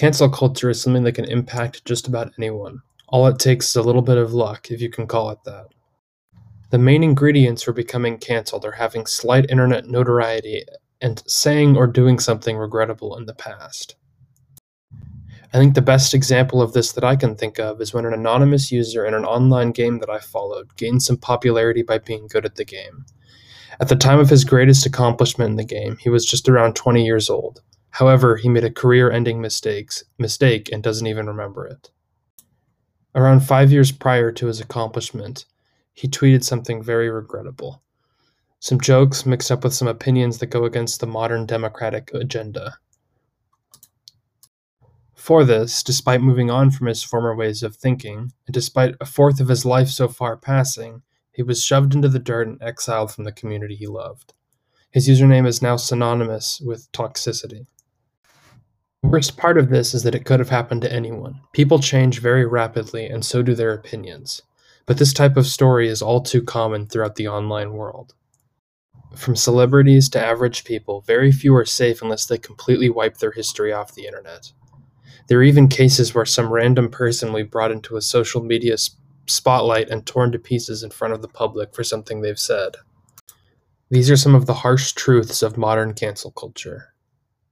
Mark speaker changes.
Speaker 1: Cancel culture is something that can impact just about anyone. All it takes is a little bit of luck, if you can call it that. The main ingredients for becoming canceled are having slight internet notoriety and saying or doing something regrettable in the past. I think the best example of this that I can think of is when an anonymous user in an online game that I followed gained some popularity by being good at the game. At the time of his greatest accomplishment in the game, he was just around 20 years old. However, he made a career-ending mistakes, mistake and doesn't even remember it. Around 5 years prior to his accomplishment, he tweeted something very regrettable. Some jokes mixed up with some opinions that go against the modern democratic agenda. For this, despite moving on from his former ways of thinking, and despite a fourth of his life so far passing, he was shoved into the dirt and exiled from the community he loved. His username is now synonymous with toxicity. Worst part of this is that it could have happened to anyone. People change very rapidly, and so do their opinions. But this type of story is all too common throughout the online world. From celebrities to average people, very few are safe unless they completely wipe their history off the internet. There are even cases where some random person will be brought into a social media spotlight and torn to pieces in front of the public for something they've said. These are some of the harsh truths of modern cancel culture.